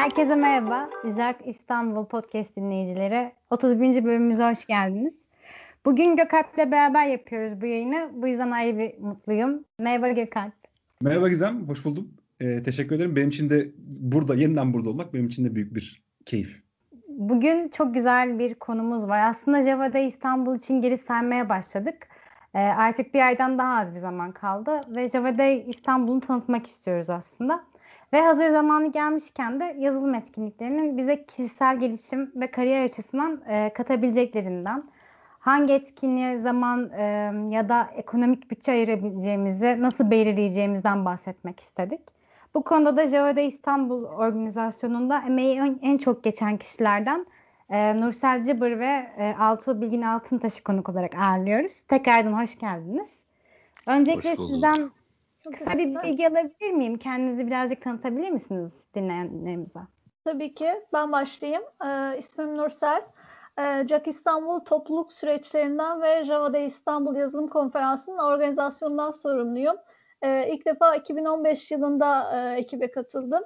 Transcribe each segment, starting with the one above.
Herkese merhaba. Jack İstanbul Podcast dinleyicileri. 31. bölümümüze hoş geldiniz. Bugün Gökalp'le beraber yapıyoruz bu yayını. Bu yüzden ayrı bir mutluyum. Merhaba Gökalp. Merhaba Gizem, hoş buldum. Ee, teşekkür ederim. Benim için de burada, yeniden burada olmak benim için de büyük bir keyif. Bugün çok güzel bir konumuz var. Aslında Java'da İstanbul için geri saymaya başladık. Ee, artık bir aydan daha az bir zaman kaldı ve Java'da İstanbul'u tanıtmak istiyoruz aslında. Ve hazır zamanı gelmişken de yazılım etkinliklerinin bize kişisel gelişim ve kariyer açısından e, katabileceklerinden, hangi etkinliğe zaman e, ya da ekonomik bütçe ayırabileceğimizi nasıl belirleyeceğimizden bahsetmek istedik. Bu konuda da Java'da İstanbul organizasyonunda emeği en, en çok geçen kişilerden e, Nursel Cıbır ve e, Altuğ Bilgin Altıntaş'ı konuk olarak ağırlıyoruz. Tekrardan hoş geldiniz. Öncelikle hoş sizden kısa bir bilgi alabilir miyim? Kendinizi birazcık tanıtabilir misiniz dinleyenlerimize? Tabii ki. Ben başlayayım. Ee, ismim Nursel. Ee, Jack İstanbul topluluk süreçlerinden ve Java'da İstanbul Yazılım Konferansı'nın organizasyonundan sorumluyum. Ee, ilk defa 2015 yılında e, ekibe katıldım.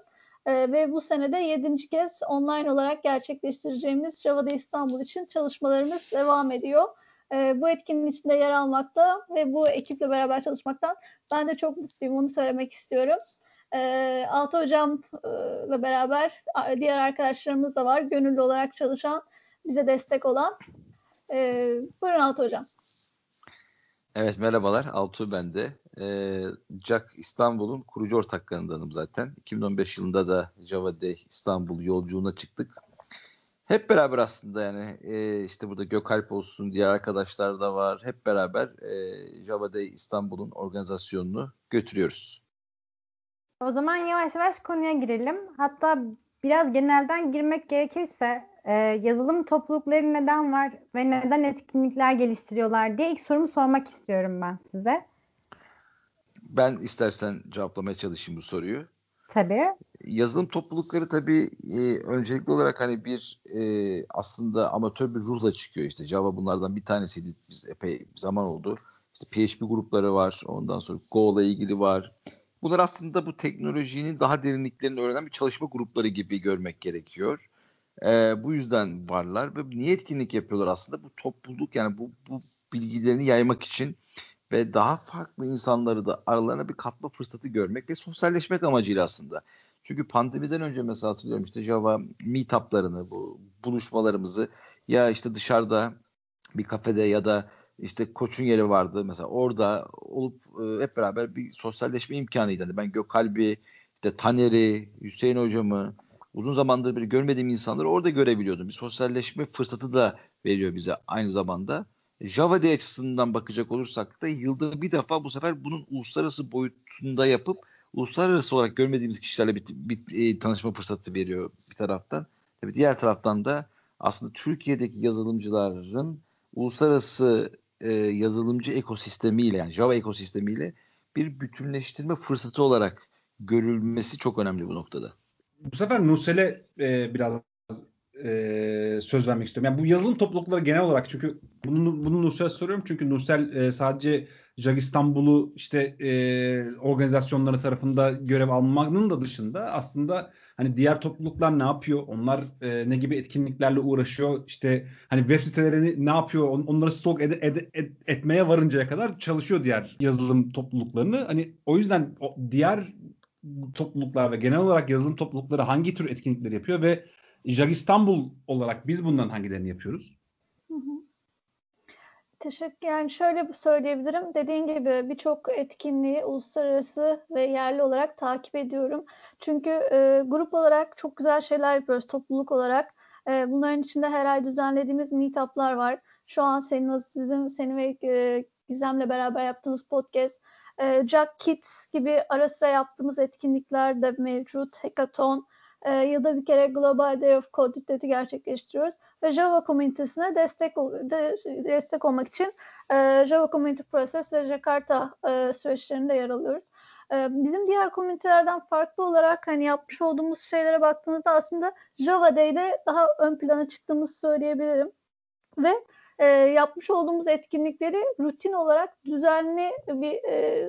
E, ve bu senede 7. kez online olarak gerçekleştireceğimiz Java'da İstanbul için çalışmalarımız devam ediyor. E, bu etkinin içinde yer almakta ve bu ekiple beraber çalışmaktan ben de çok mutluyum. Onu söylemek istiyorum. E, Altı Hocam'la beraber diğer arkadaşlarımız da var. Gönüllü olarak çalışan, bize destek olan. E, buyurun Altı Hocam. Evet merhabalar. Altuğ ben de. Ee, Jack İstanbul'un kurucu ortaklarındanım zaten. 2015 yılında da Java Day İstanbul yolculuğuna çıktık. Hep beraber aslında yani e, işte burada Gökalp olsun diğer arkadaşlar da var. Hep beraber e, Java Day İstanbul'un organizasyonunu götürüyoruz. O zaman yavaş yavaş konuya girelim. Hatta biraz genelden girmek gerekirse e, yazılım toplulukları neden var ve neden etkinlikler geliştiriyorlar diye ilk sorumu sormak istiyorum ben size. Ben istersen cevaplamaya çalışayım bu soruyu. Tabii. Yazılım toplulukları tabii e, öncelikli olarak hani bir e, aslında amatör bir ruhla çıkıyor. İşte Java bunlardan bir tanesiydi. Biz epey zaman oldu. İşte PHP grupları var. Ondan sonra Go ile ilgili var. Bunlar aslında bu teknolojinin daha derinliklerini öğrenen bir çalışma grupları gibi görmek gerekiyor. E, bu yüzden varlar ve niye etkinlik yapıyorlar aslında? Bu topluluk yani bu, bu bilgilerini yaymak için ve daha farklı insanları da aralarına bir katma fırsatı görmek ve sosyalleşmek amacıyla aslında. Çünkü pandemiden önce mesela hatırlıyorum işte Java meetuplarını, bu buluşmalarımızı ya işte dışarıda bir kafede ya da işte koçun yeri vardı mesela orada olup e, hep beraber bir sosyalleşme imkanıydı. Yani ben Gökalp'i, işte Taner'i, Hüseyin hocamı uzun zamandır bir görmediğim insanları orada görebiliyordum. Bir sosyalleşme fırsatı da veriyor bize aynı zamanda. Java Day açısından bakacak olursak da yılda bir defa bu sefer bunun uluslararası boyutunda yapıp uluslararası olarak görmediğimiz kişilerle bir, bir, bir e, tanışma fırsatı veriyor bir taraftan. Tabii diğer taraftan da aslında Türkiye'deki yazılımcıların uluslararası e, yazılımcı ekosistemiyle yani Java ekosistemiyle bir bütünleştirme fırsatı olarak görülmesi çok önemli bu noktada. Bu sefer Nusel'e e, biraz e, söz vermek istiyorum. Yani bu yazılım toplulukları genel olarak çünkü bunu, bunu Nursel'e soruyorum çünkü Nursel e, sadece JAG İstanbul'u işte e, organizasyonları tarafında görev almanın da dışında aslında hani diğer topluluklar ne yapıyor? Onlar e, ne gibi etkinliklerle uğraşıyor? İşte hani web sitelerini ne yapıyor? On, onları stok ed, ed, ed, etmeye varıncaya kadar çalışıyor diğer yazılım topluluklarını. Hani o yüzden o, diğer topluluklar ve genel olarak yazılım toplulukları hangi tür etkinlikler yapıyor ve JAG İstanbul olarak biz bundan hangilerini yapıyoruz? Teşekkür. Yani şöyle söyleyebilirim. Dediğin gibi birçok etkinliği uluslararası ve yerli olarak takip ediyorum. Çünkü e, grup olarak çok güzel şeyler yapıyoruz topluluk olarak. E, bunların içinde her ay düzenlediğimiz meetup'lar var. Şu an senin sizin seni ve e, Gizem'le beraber yaptığınız podcast, e, Jack Kids gibi ara sıra yaptığımız etkinlikler de mevcut. Hackathon, e, yılda bir kere Global Day of Code Codit'te gerçekleştiriyoruz. Ve Java komünitesine destek, de, destek olmak için e, Java Community Process ve Jakarta e, süreçlerinde yer alıyoruz. E, bizim diğer komünitelerden farklı olarak hani yapmış olduğumuz şeylere baktığımızda aslında Java Day'de daha ön plana çıktığımızı söyleyebilirim. Ve e, yapmış olduğumuz etkinlikleri rutin olarak düzenli bir e,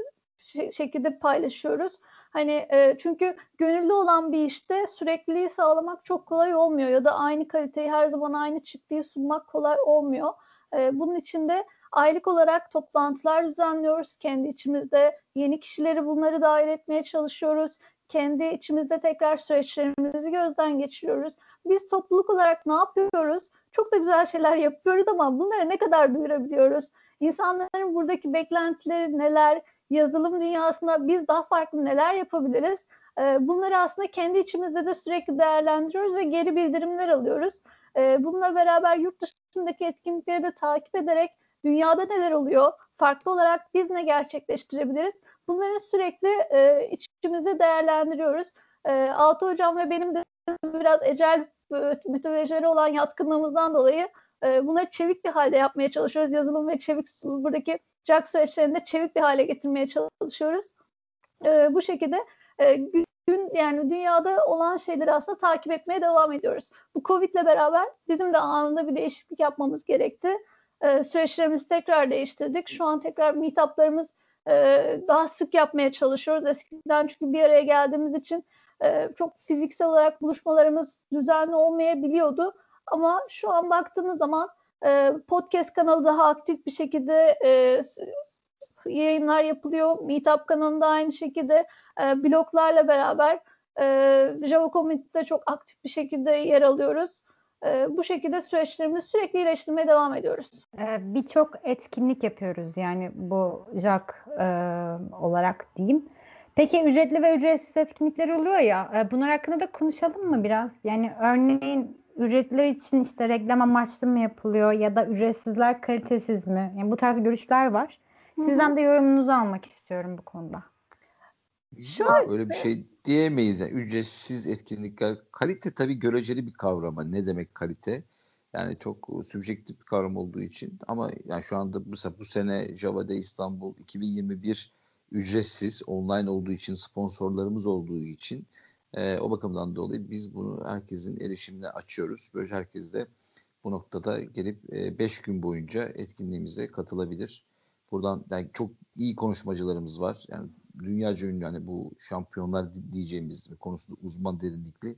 şekilde paylaşıyoruz. Hani e, çünkü gönüllü olan bir işte sürekliliği sağlamak çok kolay olmuyor ya da aynı kaliteyi her zaman aynı çıktığı sunmak kolay olmuyor. E, bunun için de aylık olarak toplantılar düzenliyoruz. Kendi içimizde yeni kişileri bunları dahil etmeye çalışıyoruz. Kendi içimizde tekrar süreçlerimizi gözden geçiriyoruz. Biz topluluk olarak ne yapıyoruz? Çok da güzel şeyler yapıyoruz ama bunları ne kadar duyurabiliyoruz? İnsanların buradaki beklentileri neler? Yazılım dünyasında biz daha farklı neler yapabiliriz? Ee, bunları aslında kendi içimizde de sürekli değerlendiriyoruz ve geri bildirimler alıyoruz. Ee, bununla beraber yurt dışındaki etkinlikleri de takip ederek dünyada neler oluyor? Farklı olarak biz ne gerçekleştirebiliriz? Bunları sürekli e, içimizde değerlendiriyoruz. E, Altı Hocam ve benim de biraz ecel e, metodolojileri olan yatkınlığımızdan dolayı e, bunları çevik bir halde yapmaya çalışıyoruz. Yazılım ve çevik buradaki JAK süreçlerinde çevik bir hale getirmeye çalışıyoruz. E, bu şekilde e, gün yani dünyada olan şeyleri aslında takip etmeye devam ediyoruz. Bu Covid ile beraber bizim de anında bir değişiklik yapmamız gerekti. E, süreçlerimizi tekrar değiştirdik. Şu an tekrar meetuplarımız e, daha sık yapmaya çalışıyoruz. Eskiden çünkü bir araya geldiğimiz için e, çok fiziksel olarak buluşmalarımız düzenli olmayabiliyordu. Ama şu an baktığımız zaman e, podcast kanalı daha aktif bir şekilde e, yayınlar yapılıyor. Meetup kanalında aynı şekilde e, bloglarla beraber e, Java Community'de çok aktif bir şekilde yer alıyoruz. E, bu şekilde süreçlerimizi sürekli iyileştirmeye devam ediyoruz. Birçok etkinlik yapıyoruz yani bu JAK olarak diyeyim. Peki ücretli ve ücretsiz etkinlikler oluyor ya e, bunlar hakkında da konuşalım mı biraz? Yani örneğin ücretliler için işte reklam amaçlı mı yapılıyor ya da ücretsizler kalitesiz mi? Yani bu tarz görüşler var. Sizden Hı-hı. de yorumunuzu almak istiyorum bu konuda. Şöyle öyle bir şey diyemeyiz. Yani ücretsiz etkinlikler kalite tabii göreceli bir kavram. Ne demek kalite? Yani çok subjektif bir kavram olduğu için ama yani şu anda mesela bu sene Java Day İstanbul 2021 ücretsiz online olduğu için sponsorlarımız olduğu için e, o bakımdan dolayı biz bunu herkesin erişimine açıyoruz. Böylece herkes de bu noktada gelip 5 e, gün boyunca etkinliğimize katılabilir. Buradan yani çok iyi konuşmacılarımız var. Yani dünyaca ünlü hani bu şampiyonlar diyeceğimiz konusunda uzman derinlikli.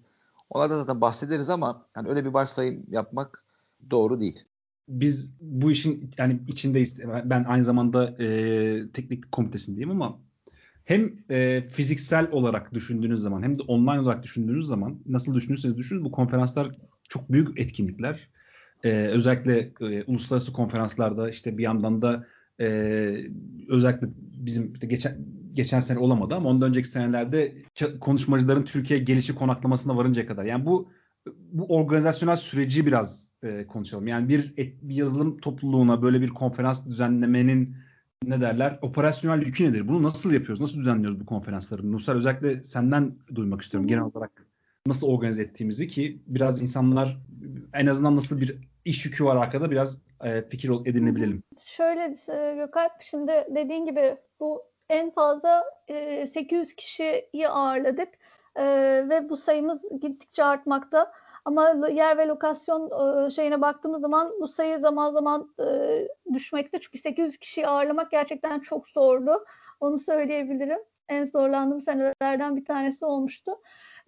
Onlardan zaten bahsederiz ama hani öyle bir varsayım yapmak doğru değil. Biz bu işin yani içindeyiz. Ben aynı zamanda e, teknik komitesindeyim ama hem e, fiziksel olarak düşündüğünüz zaman hem de online olarak düşündüğünüz zaman nasıl düşünürseniz düşünün bu konferanslar çok büyük etkinlikler. E, özellikle e, uluslararası konferanslarda işte bir yandan da e, özellikle bizim işte geçen geçen sene olamadı ama ondan önceki senelerde konuşmacıların Türkiye gelişi konaklamasına varıncaya kadar. Yani bu bu organizasyonel süreci biraz e, konuşalım. Yani bir, et, bir yazılım topluluğuna böyle bir konferans düzenlemenin ne derler operasyonel yükü nedir? Bunu nasıl yapıyoruz? Nasıl düzenliyoruz bu konferansları? Nusar özellikle senden duymak istiyorum genel olarak nasıl organize ettiğimizi ki biraz insanlar en azından nasıl bir iş yükü var arkada biraz e, fikir edinebilelim. Şöyle e, Gökalp şimdi dediğin gibi bu en fazla e, 800 kişiyi ağırladık e, ve bu sayımız gittikçe artmakta. Ama yer ve lokasyon şeyine baktığımız zaman bu sayı zaman zaman e, düşmekte. Çünkü 800 kişiyi ağırlamak gerçekten çok zordu. Onu söyleyebilirim. En zorlandığım senelerden bir tanesi olmuştu.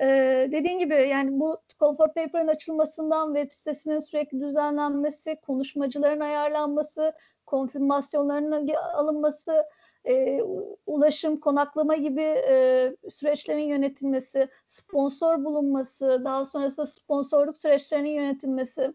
Ee, dediğin gibi yani bu Call for Paper'ın açılmasından web sitesinin sürekli düzenlenmesi, konuşmacıların ayarlanması, konfirmasyonlarının alınması, e, ulaşım, konaklama gibi e, süreçlerin yönetilmesi, sponsor bulunması, daha sonrasında sponsorluk süreçlerinin yönetilmesi,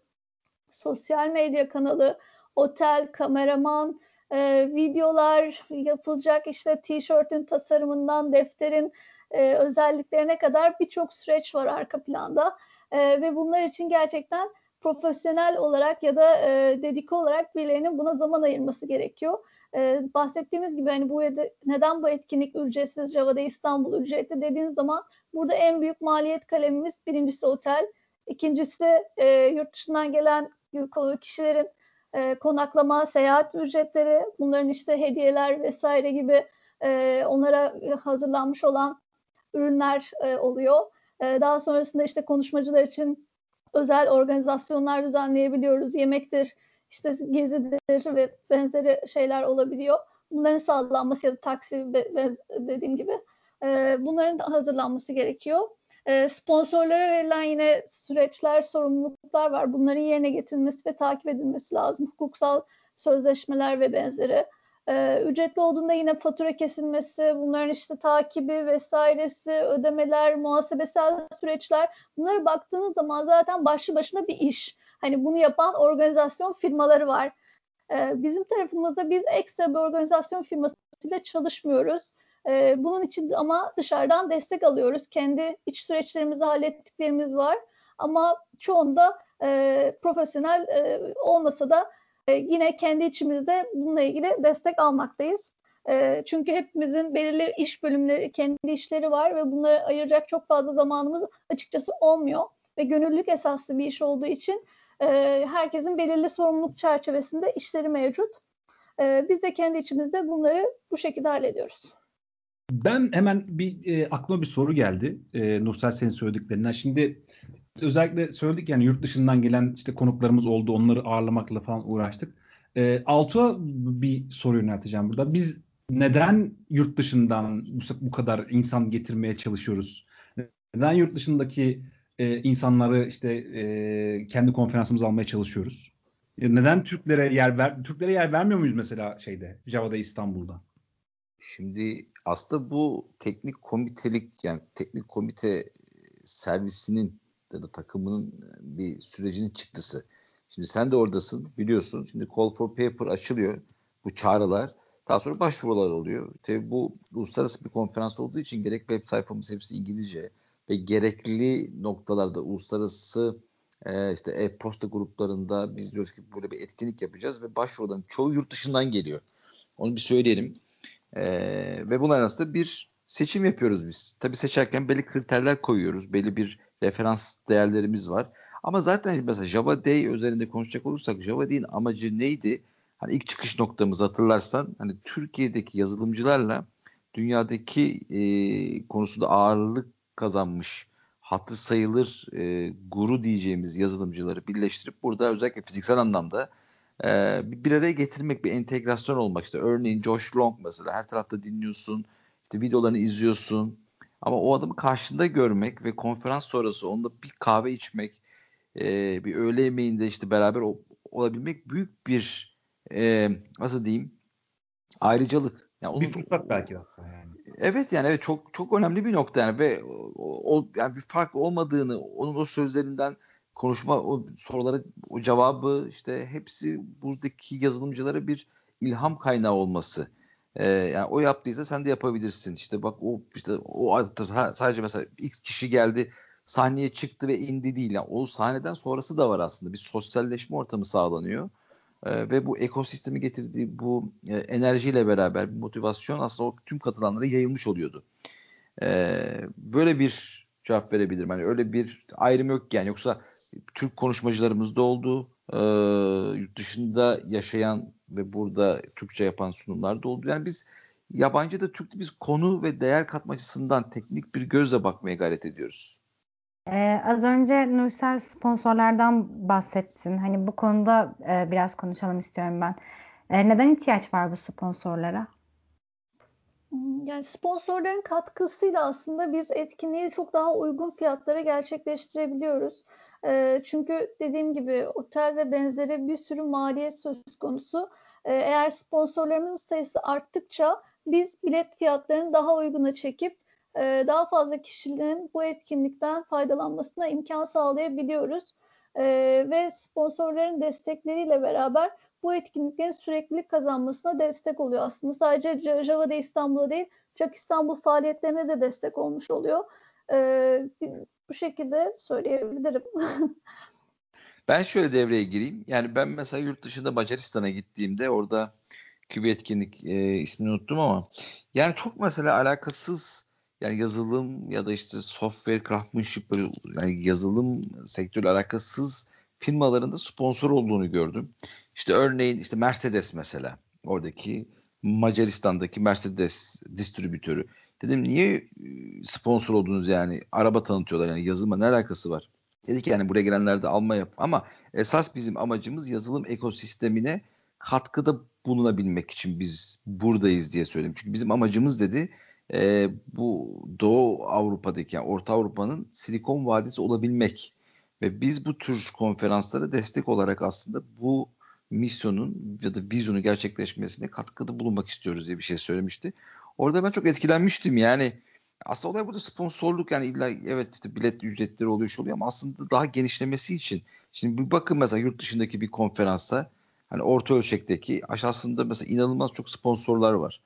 sosyal medya kanalı, otel, kameraman, e, videolar yapılacak işte tişörtün tasarımından defterin e, özelliklerine kadar birçok süreç var arka planda e, ve bunlar için gerçekten profesyonel olarak ya da e, dedike olarak birilerinin buna zaman ayırması gerekiyor. E, bahsettiğimiz gibi hani bu neden bu etkinlik ücretsiz Java'da İstanbul ücretli dediğiniz zaman burada en büyük maliyet kalemimiz birincisi otel, ikincisi e, yurt dışından gelen kişilerin e, konaklama, seyahat ücretleri, bunların işte hediyeler vesaire gibi e, onlara hazırlanmış olan ürünler e, oluyor. E, daha sonrasında işte konuşmacılar için özel organizasyonlar düzenleyebiliyoruz. Yemektir, işte gezidir ve benzeri şeyler olabiliyor. bunların sağlanması ya da taksi dediğim gibi e, bunların hazırlanması gerekiyor. E, sponsorlara verilen yine süreçler, sorumluluklar var. Bunların yerine getirilmesi ve takip edilmesi lazım. Hukuksal sözleşmeler ve benzeri. Ee, ücretli olduğunda yine fatura kesilmesi, bunların işte takibi vesairesi, ödemeler, muhasebesel süreçler. Bunlara baktığınız zaman zaten başlı başına bir iş. Hani bunu yapan organizasyon firmaları var. Ee, bizim tarafımızda biz ekstra bir organizasyon firmasıyla çalışmıyoruz. Ee, bunun için ama dışarıdan destek alıyoruz. Kendi iç süreçlerimizi hallettiklerimiz var. Ama çoğunda e, profesyonel e, olmasa da e, yine kendi içimizde bununla ilgili destek almaktayız. Çünkü hepimizin belirli iş bölümleri, kendi işleri var ve bunları ayıracak çok fazla zamanımız açıkçası olmuyor. Ve gönüllülük esaslı bir iş olduğu için e, herkesin belirli sorumluluk çerçevesinde işleri mevcut. E, biz de kendi içimizde bunları bu şekilde hallediyoruz. Ben hemen bir e, aklıma bir soru geldi. E, Nursel senin söylediklerinden. Şimdi özellikle söyledik yani yurt dışından gelen işte konuklarımız oldu. Onları ağırlamakla falan uğraştık. E, Altuğ'a bir soru yönelteceğim burada. Biz neden yurt dışından bu, bu kadar insan getirmeye çalışıyoruz? Neden yurt dışındaki e, insanları işte e, kendi konferansımıza almaya çalışıyoruz? E, neden Türklere yer ver Türklere yer vermiyor muyuz mesela şeyde Java'da İstanbul'da? Şimdi aslında bu teknik komitelik yani teknik komite servisinin ya da takımının e, bir sürecinin çıktısı. Şimdi sen de oradasın biliyorsun. Şimdi call for paper açılıyor. Bu çağrılar. Daha sonra başvurular oluyor. Tabii bu uluslararası bir konferans olduğu için gerek web sayfamız hepsi İngilizce ve gerekli noktalarda uluslararası e, işte e-posta gruplarında biz diyoruz ki böyle bir etkinlik yapacağız ve başvuruların çoğu yurt dışından geliyor. Onu bir söyleyelim. E, ve bunlar arasında bir seçim yapıyoruz biz. Tabii seçerken belli kriterler koyuyoruz. Belli bir referans değerlerimiz var. Ama zaten mesela Java Day üzerinde konuşacak olursak Java Day'in amacı neydi? Hani ilk çıkış noktamız hatırlarsan hani Türkiye'deki yazılımcılarla dünyadaki e, konusunda ağırlık kazanmış hatır sayılır e, guru diyeceğimiz yazılımcıları birleştirip burada özellikle fiziksel anlamda e, bir araya getirmek, bir entegrasyon olmak işte. Örneğin Josh Long mesela her tarafta dinliyorsun, işte videolarını izliyorsun, ama o adamı karşında görmek ve konferans sonrası onunla bir kahve içmek, e, bir öğle yemeğinde işte beraber o, olabilmek büyük bir e, nasıl diyeyim ayrıcalık. Yani bir fırsat belki aslında yani. Evet yani evet çok çok önemli bir nokta yani ve o, o yani bir fark olmadığını onun o sözlerinden konuşma o sorulara o cevabı işte hepsi buradaki yazılımcılara bir ilham kaynağı olması. Ee, yani o yaptıysa sen de yapabilirsin. İşte bak o işte o sadece mesela ilk kişi geldi sahneye çıktı ve indi değil. Yani o sahneden sonrası da var aslında. Bir sosyalleşme ortamı sağlanıyor. Ee, ve bu ekosistemi getirdiği bu e, enerjiyle beraber motivasyon aslında o tüm katılanlara yayılmış oluyordu. Ee, böyle bir cevap verebilirim. Yani öyle bir ayrım yok yani. Yoksa Türk konuşmacılarımız da oldu. Ee, yurt dışında yaşayan ve burada Türkçe yapan sunumlar da oldu. Yani biz yabancı da Türk'te biz konu ve değer katma açısından teknik bir gözle bakmaya gayret ediyoruz. Ee, az önce Nursel sponsorlardan bahsettin. Hani bu konuda e, biraz konuşalım istiyorum ben. E, neden ihtiyaç var bu sponsorlara? Yani sponsorların katkısıyla aslında biz etkinliği çok daha uygun fiyatlara gerçekleştirebiliyoruz. E, çünkü dediğim gibi otel ve benzeri bir sürü maliyet söz konusu. E, eğer sponsorlarımızın sayısı arttıkça biz bilet fiyatlarını daha uyguna çekip e, daha fazla kişinin bu etkinlikten faydalanmasına imkan sağlayabiliyoruz. E, ve sponsorların destekleriyle beraber bu etkinliklerin süreklilik kazanmasına destek oluyor. Aslında sadece Java'da İstanbul'a değil, Çak İstanbul faaliyetlerine de destek olmuş oluyor. E, bu şekilde söyleyebilirim. ben şöyle devreye gireyim. Yani ben mesela yurt dışında Macaristan'a gittiğimde orada bir etkinlik e, ismini unuttum ama yani çok mesela alakasız yani yazılım ya da işte software craftsmanship böyle yani yazılım sektörü alakasız firmalarında sponsor olduğunu gördüm. İşte örneğin işte Mercedes mesela oradaki Macaristan'daki Mercedes distribütörü. Dedim niye sponsor oldunuz yani? Araba tanıtıyorlar yani yazılıma ne alakası var? Dedik yani buraya gelenler de alma yap. Ama esas bizim amacımız yazılım ekosistemine katkıda bulunabilmek için biz buradayız diye söyledim. Çünkü bizim amacımız dedi e, bu Doğu Avrupa'daki yani Orta Avrupa'nın Silikon Vadisi olabilmek. Ve biz bu tür konferanslara destek olarak aslında bu misyonun ya da vizyonu gerçekleşmesine katkıda bulunmak istiyoruz diye bir şey söylemişti. Orada ben çok etkilenmiştim yani. Aslında olay burada sponsorluk yani illa evet işte bilet ücretleri oluyor şu oluyor ama aslında daha genişlemesi için. Şimdi bir bakın mesela yurt dışındaki bir konferansa hani orta ölçekteki aşağısında mesela inanılmaz çok sponsorlar var.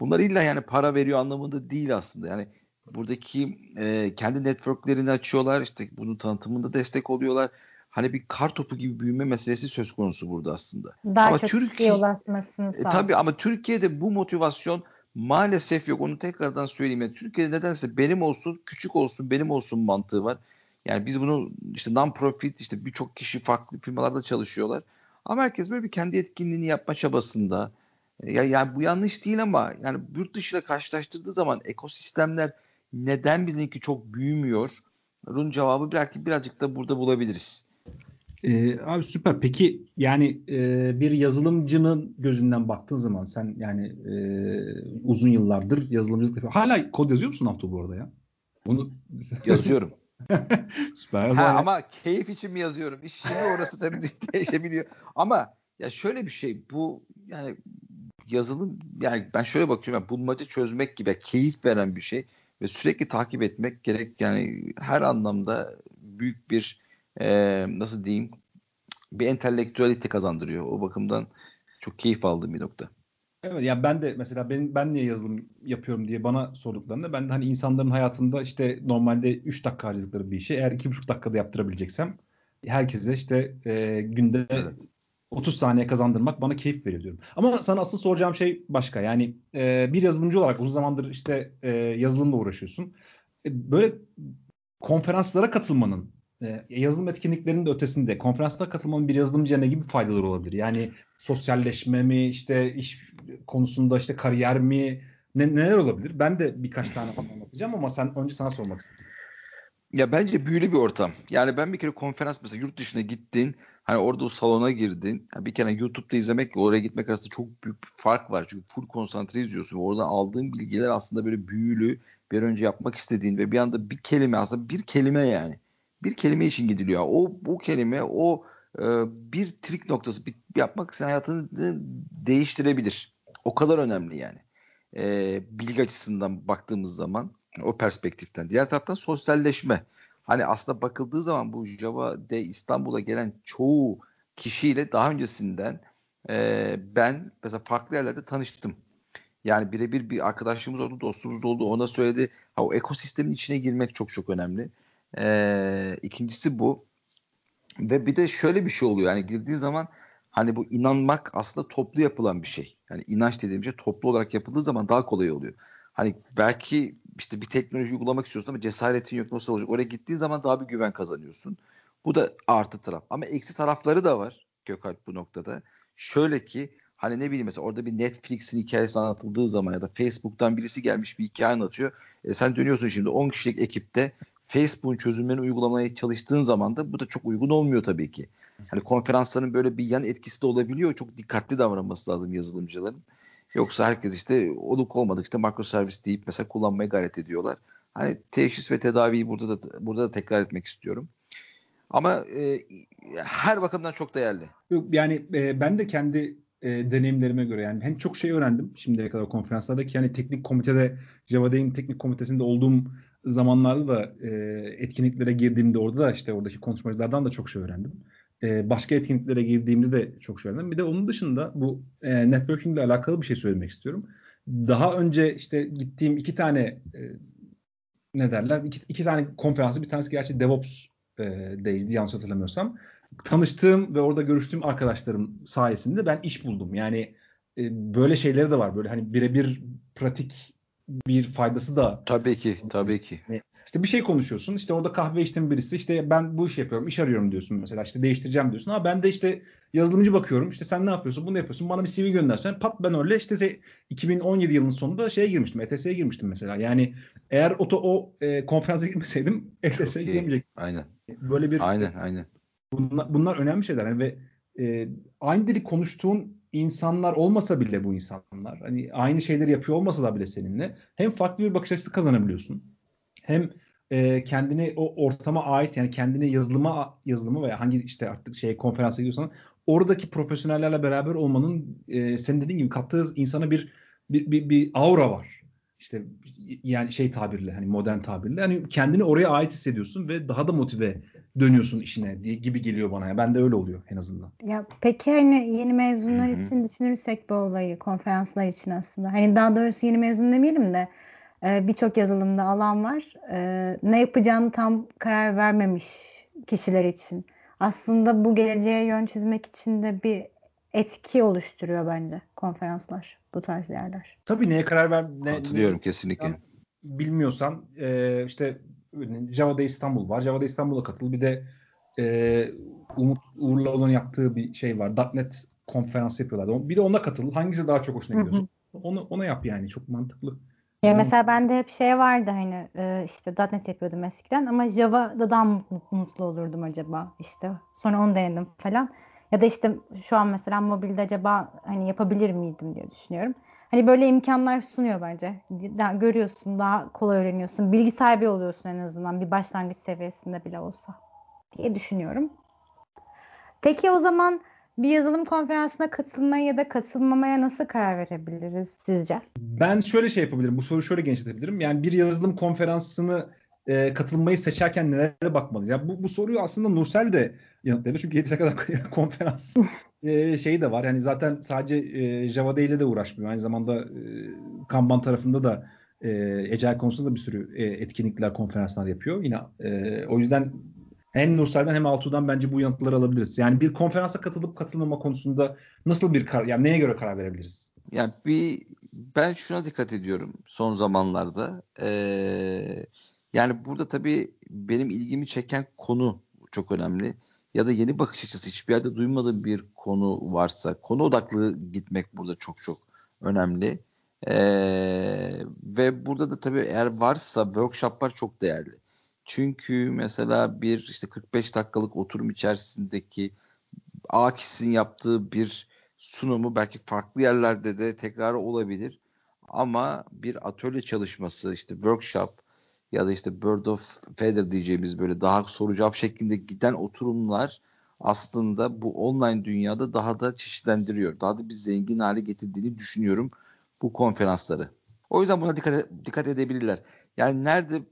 Bunlar illa yani para veriyor anlamında değil aslında. Yani buradaki e, kendi networklerini açıyorlar. işte bunun tanıtımında destek oluyorlar. Hani bir kar topu gibi büyüme meselesi söz konusu burada aslında. Daha ama çok Türkiye ulaşmasını e, Tabii ama Türkiye'de bu motivasyon maalesef yok. Onu tekrardan söyleyeyim. Yani Türkiye'de nedense benim olsun, küçük olsun, benim olsun mantığı var. Yani biz bunu işte non-profit işte birçok kişi farklı firmalarda çalışıyorlar. Ama herkes böyle bir kendi etkinliğini yapma çabasında. Ya yani bu yanlış değil ama yani yurt dışıyla karşılaştırdığı zaman ekosistemler neden bizimki çok büyümüyor? Bunun cevabı belki birazcık da burada bulabiliriz. Ee, abi süper. Peki yani e, bir yazılımcının gözünden baktığın zaman sen yani e, uzun yıllardır yazılımcılık. Hala kod yazıyor musun Abdü bu arada ya? Onu yazıyorum. süper. Ha, ama keyif için mi yazıyorum? İş şimdi orası tabii değişebiliyor. Ama ya şöyle bir şey bu yani yazılım yani ben şöyle bakıyorum yani bulmaca çözmek gibi keyif veren bir şey ve sürekli takip etmek gerek yani her anlamda büyük bir e, nasıl diyeyim bir entelektüelite kazandırıyor. O bakımdan çok keyif aldığım bir nokta. Evet ya ben de mesela ben ben niye yazılım yapıyorum diye bana sorduklarında ben de hani insanların hayatında işte normalde 3 dakika harcadıkları bir işi eğer 2,5 dakikada yaptırabileceksem herkese işte e, günde evet. 30 saniye kazandırmak bana keyif veriyor diyorum. Ama sana asıl soracağım şey başka. Yani e, bir yazılımcı olarak uzun zamandır işte e, yazılımla uğraşıyorsun. E, böyle konferanslara katılmanın e, yazılım etkinliklerinin de ötesinde konferanslara katılmanın bir yazılımcıya ne gibi faydaları olabilir? Yani sosyalleşme mi, işte iş konusunda işte kariyer mi, ne, neler olabilir? Ben de birkaç tane anlatacağım ama sen önce sana sormak istedim. Ya bence büyülü bir ortam. Yani ben bir kere konferans mesela yurt dışına gittin. Hani orada o salona girdin. Bir kere YouTube'da izlemek oraya gitmek arasında çok büyük bir fark var. Çünkü full konsantre izliyorsun. Oradan aldığın bilgiler aslında böyle büyülü bir önce yapmak istediğin ve bir anda bir kelime aslında bir kelime yani. Bir kelime için gidiliyor. O bu kelime o e, bir trik noktası bir, yapmak senin hayatını değiştirebilir. O kadar önemli yani. E, bilgi açısından baktığımız zaman o perspektiften. Diğer taraftan sosyalleşme. Hani aslında bakıldığı zaman bu Java de İstanbul'a gelen çoğu kişiyle daha öncesinden e, ben mesela farklı yerlerde tanıştım. Yani birebir bir arkadaşımız oldu, dostumuz oldu. Ona söyledi. Ha, o ekosistemin içine girmek çok çok önemli. E, ikincisi bu. Ve bir de şöyle bir şey oluyor. Yani girdiği zaman hani bu inanmak aslında toplu yapılan bir şey. Yani inanç dediğim şey toplu olarak yapıldığı zaman daha kolay oluyor. Hani belki işte bir teknoloji uygulamak istiyorsun ama cesaretin yok nasıl olacak? Oraya gittiğin zaman daha bir güven kazanıyorsun. Bu da artı taraf. Ama eksi tarafları da var Gökalp bu noktada. Şöyle ki hani ne bileyim mesela orada bir Netflix'in hikayesi anlatıldığı zaman ya da Facebook'tan birisi gelmiş bir hikaye anlatıyor. E sen dönüyorsun şimdi 10 kişilik ekipte Facebook'un çözümlerini uygulamaya çalıştığın zaman da bu da çok uygun olmuyor tabii ki. Hani konferansların böyle bir yan etkisi de olabiliyor. Çok dikkatli davranması lazım yazılımcıların. Yoksa herkes işte oluk olmadık işte makroservis deyip mesela kullanmaya gayret ediyorlar. Hani teşhis ve tedaviyi burada da burada da tekrar etmek istiyorum. Ama e, her bakımdan çok değerli. Yok yani e, ben de kendi e, deneyimlerime göre yani hem çok şey öğrendim şimdiye kadar konferanslarda ki yani teknik komitede Java teknik komitesinde olduğum zamanlarda da e, etkinliklere girdiğimde orada da işte oradaki konuşmacılardan da çok şey öğrendim e, başka etkinliklere girdiğimde de çok öğrendim. Bir de onun dışında bu e, networking ile alakalı bir şey söylemek istiyorum. Daha önce işte gittiğim iki tane e, ne derler? İki, iki tane konferansı bir tanesi gerçi DevOps e, Days'di yanlış hatırlamıyorsam. Tanıştığım ve orada görüştüğüm arkadaşlarım sayesinde ben iş buldum. Yani e, böyle şeyleri de var. Böyle hani birebir pratik bir faydası da. Tabii ki, tabii ki. Yani işte bir şey konuşuyorsun. İşte orada kahve içtiğin birisi işte ben bu iş yapıyorum, iş arıyorum diyorsun mesela. İşte değiştireceğim diyorsun. Ama ben de işte yazılımcı bakıyorum. İşte sen ne yapıyorsun? Bunu yapıyorsun. Bana bir CV göndersen pat ben öyle işte 2017 yılının sonunda şeye girmiştim. ETS'ye girmiştim mesela. Yani eğer o o e, konferansa girmeseydim ETS'ye giremeyecektim. Aynen. Böyle bir Aynen, aynen. Bunlar, bunlar önemli şeyler. Yani ve e, aynı dili konuştuğun insanlar olmasa bile bu insanlar hani aynı şeyleri yapıyor olmasalar bile seninle hem farklı bir bakış açısı kazanabiliyorsun. Hem e, kendini o ortama ait yani kendini yazılıma yazılıma veya hangi işte artık şey konferansa gidiyorsan oradaki profesyonellerle beraber olmanın e, senin dediğin gibi kattığı insana bir bir, bir, bir aura var. İşte yani şey tabirle hani modern tabirle hani kendini oraya ait hissediyorsun ve daha da motive dönüyorsun işine diye gibi geliyor bana. Yani ben de öyle oluyor en azından. Ya peki hani yeni mezunlar Hı-hı. için düşünürsek bu olayı konferanslar için aslında. Hani daha doğrusu yeni mezun demeyelim de e, birçok yazılımda alan var. E, ne yapacağını tam karar vermemiş kişiler için. Aslında bu geleceğe yön çizmek için de bir etki oluşturuyor bence konferanslar, bu tarz yerler. Tabii neye karar ver ne, Hatırlıyorum ne, kesinlikle. Bilmiyorsan e, işte Java'da İstanbul var. Java'da İstanbul'a katıl. Bir de e, Umut Uğur'la olan yaptığı bir şey var. .NET konferans yapıyorlar. Bir de ona katıl. Hangisi daha çok hoşuna gidiyorsun? Onu ona yap yani. Çok mantıklı. Ya mesela bende hep şey vardı hani işte .NET yapıyordum eskiden ama Java'da daha mutlu olurdum acaba işte. Sonra onu denedim falan. Ya da işte şu an mesela mobilde acaba hani yapabilir miydim diye düşünüyorum. Hani böyle imkanlar sunuyor bence. Daha görüyorsun, daha kolay öğreniyorsun. Bilgi sahibi oluyorsun en azından bir başlangıç seviyesinde bile olsa diye düşünüyorum. Peki o zaman bir yazılım konferansına katılmaya ya da katılmamaya nasıl karar verebiliriz sizce? Ben şöyle şey yapabilirim. Bu soruyu şöyle genişletebilirim. Yani bir yazılım konferansını e, katılmayı seçerken nelere bakmalıyız? Yani bu, bu soruyu aslında Nursel de yanıtladı. Çünkü yeteri kadar konferans e, şeyi de var. Yani zaten sadece e, Java ile de uğraşmıyor. Aynı zamanda e, Kanban tarafında da e, Ecel konusunda da bir sürü e, etkinlikler, konferanslar yapıyor. Yine e, o yüzden hem Nursel'den hem Altuğ'dan bence bu yanıtları alabiliriz. Yani bir konferansa katılıp katılmama konusunda nasıl bir karar, yani neye göre karar verebiliriz? Yani bir ben şuna dikkat ediyorum son zamanlarda. Ee, yani burada tabii benim ilgimi çeken konu çok önemli. Ya da yeni bakış açısı hiçbir yerde duymadığım bir konu varsa konu odaklı gitmek burada çok çok önemli. Ee, ve burada da tabii eğer varsa workshoplar çok değerli. Çünkü mesela bir işte 45 dakikalık oturum içerisindeki A kişisinin yaptığı bir sunumu belki farklı yerlerde de tekrar olabilir. Ama bir atölye çalışması işte workshop ya da işte Bird of Feather diyeceğimiz böyle daha soru cevap şeklinde giden oturumlar aslında bu online dünyada daha da çeşitlendiriyor. Daha da bir zengin hale getirdiğini düşünüyorum bu konferansları. O yüzden buna dikkat, dikkat edebilirler. Yani nerede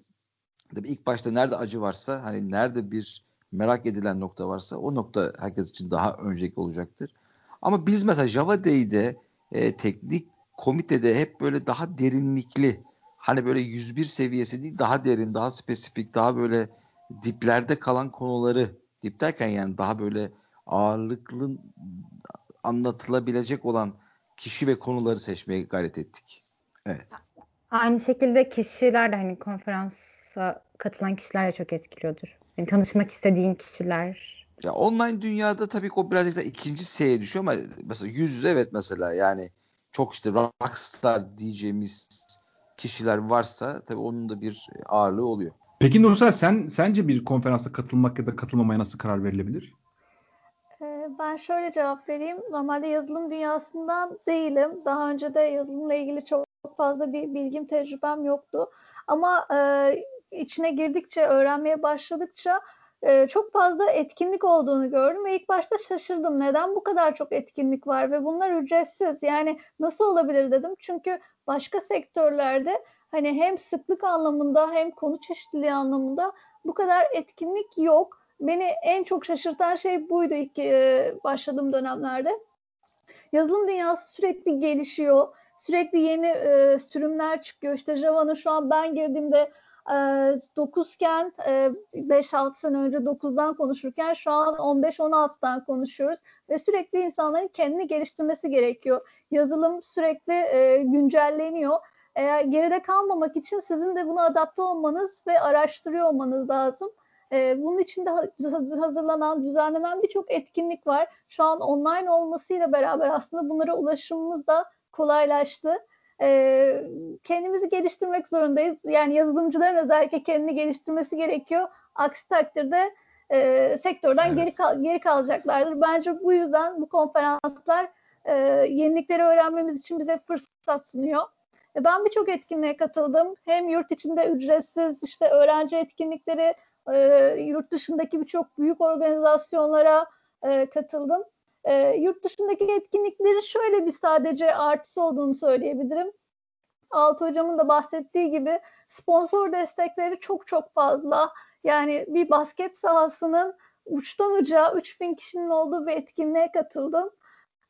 Tabii ilk başta nerede acı varsa hani nerede bir merak edilen nokta varsa o nokta herkes için daha öncelikli olacaktır. Ama biz mesela Java Day'de e, teknik komitede hep böyle daha derinlikli hani böyle 101 seviyesi değil daha derin, daha spesifik, daha böyle diplerde kalan konuları dip derken yani daha böyle ağırlıklı anlatılabilecek olan kişi ve konuları seçmeye gayret ettik. Evet. Aynı şekilde kişiler de hani konferansa katılan kişiler de çok etkiliyordur. Yani tanışmak istediğin kişiler. Ya online dünyada tabii ki o birazcık da ikinci seviyeye düşüyor ama mesela yüz yüze evet mesela yani çok işte rockstar diyeceğimiz kişiler varsa tabii onun da bir ağırlığı oluyor. Peki Nursel sen sence bir konferansa katılmak ya da katılmamaya nasıl karar verilebilir? Ee, ben şöyle cevap vereyim. Normalde yazılım dünyasından değilim. Daha önce de yazılımla ilgili çok fazla bir bilgim, tecrübem yoktu. Ama e, içine girdikçe, öğrenmeye başladıkça e, çok fazla etkinlik olduğunu gördüm ve ilk başta şaşırdım. Neden bu kadar çok etkinlik var ve bunlar ücretsiz? Yani nasıl olabilir dedim. Çünkü başka sektörlerde hani hem sıklık anlamında hem konu çeşitliliği anlamında bu kadar etkinlik yok. Beni en çok şaşırtan şey buydu ilk e, başladığım dönemlerde. Yazılım dünyası sürekli gelişiyor. Sürekli yeni e, sürümler çıkıyor. İşte Java'nın şu an ben girdiğimde 9 iken 5-6 sene önce 9'dan konuşurken şu an 15-16'dan konuşuyoruz ve sürekli insanların kendini geliştirmesi gerekiyor. Yazılım sürekli e, güncelleniyor. Eğer geride kalmamak için sizin de buna adapte olmanız ve araştırıyor olmanız lazım. E, bunun için de hazırlanan, düzenlenen birçok etkinlik var. Şu an online olmasıyla beraber aslında bunlara ulaşımımız da kolaylaştı e, kendimizi geliştirmek zorundayız. Yani yazılımcıların özellikle kendini geliştirmesi gerekiyor. Aksi takdirde e, sektörden evet. geri, kal- geri kalacaklardır. Bence bu yüzden bu konferanslar e, yenilikleri öğrenmemiz için bize fırsat sunuyor. E, ben birçok etkinliğe katıldım. Hem yurt içinde ücretsiz işte öğrenci etkinlikleri, e, yurt dışındaki birçok büyük organizasyonlara e, katıldım. E, yurt dışındaki etkinliklerin şöyle bir sadece artısı olduğunu söyleyebilirim. Altı hocamın da bahsettiği gibi sponsor destekleri çok çok fazla. Yani bir basket sahasının uçtan uca 3000 kişinin olduğu bir etkinliğe katıldım.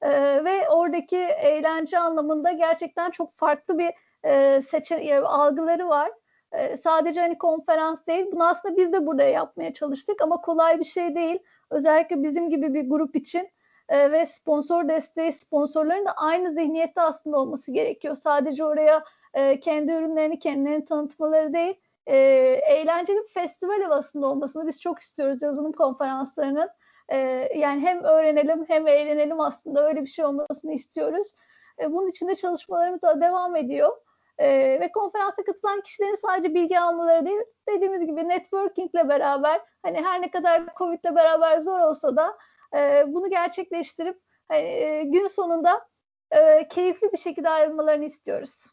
Ee, ve oradaki eğlence anlamında gerçekten çok farklı bir e, seçen e, algıları var. E, sadece hani konferans değil. Bunu aslında biz de burada yapmaya çalıştık ama kolay bir şey değil. Özellikle bizim gibi bir grup için e, ve sponsor desteği sponsorların da aynı zihniyette aslında olması gerekiyor. Sadece oraya e, kendi ürünlerini kendilerini tanıtmaları değil, e, eğlenceli bir festival havasında olmasını biz çok istiyoruz yazılım konferanslarının. E, yani hem öğrenelim hem eğlenelim aslında öyle bir şey olmasını istiyoruz. E, bunun için de çalışmalarımız da devam ediyor. E, ve konferansa katılan kişilerin sadece bilgi almaları değil, dediğimiz gibi networkingle beraber hani her ne kadar Covid'le beraber zor olsa da e, bunu gerçekleştirip e, gün sonunda e, keyifli bir şekilde ayrılmalarını istiyoruz.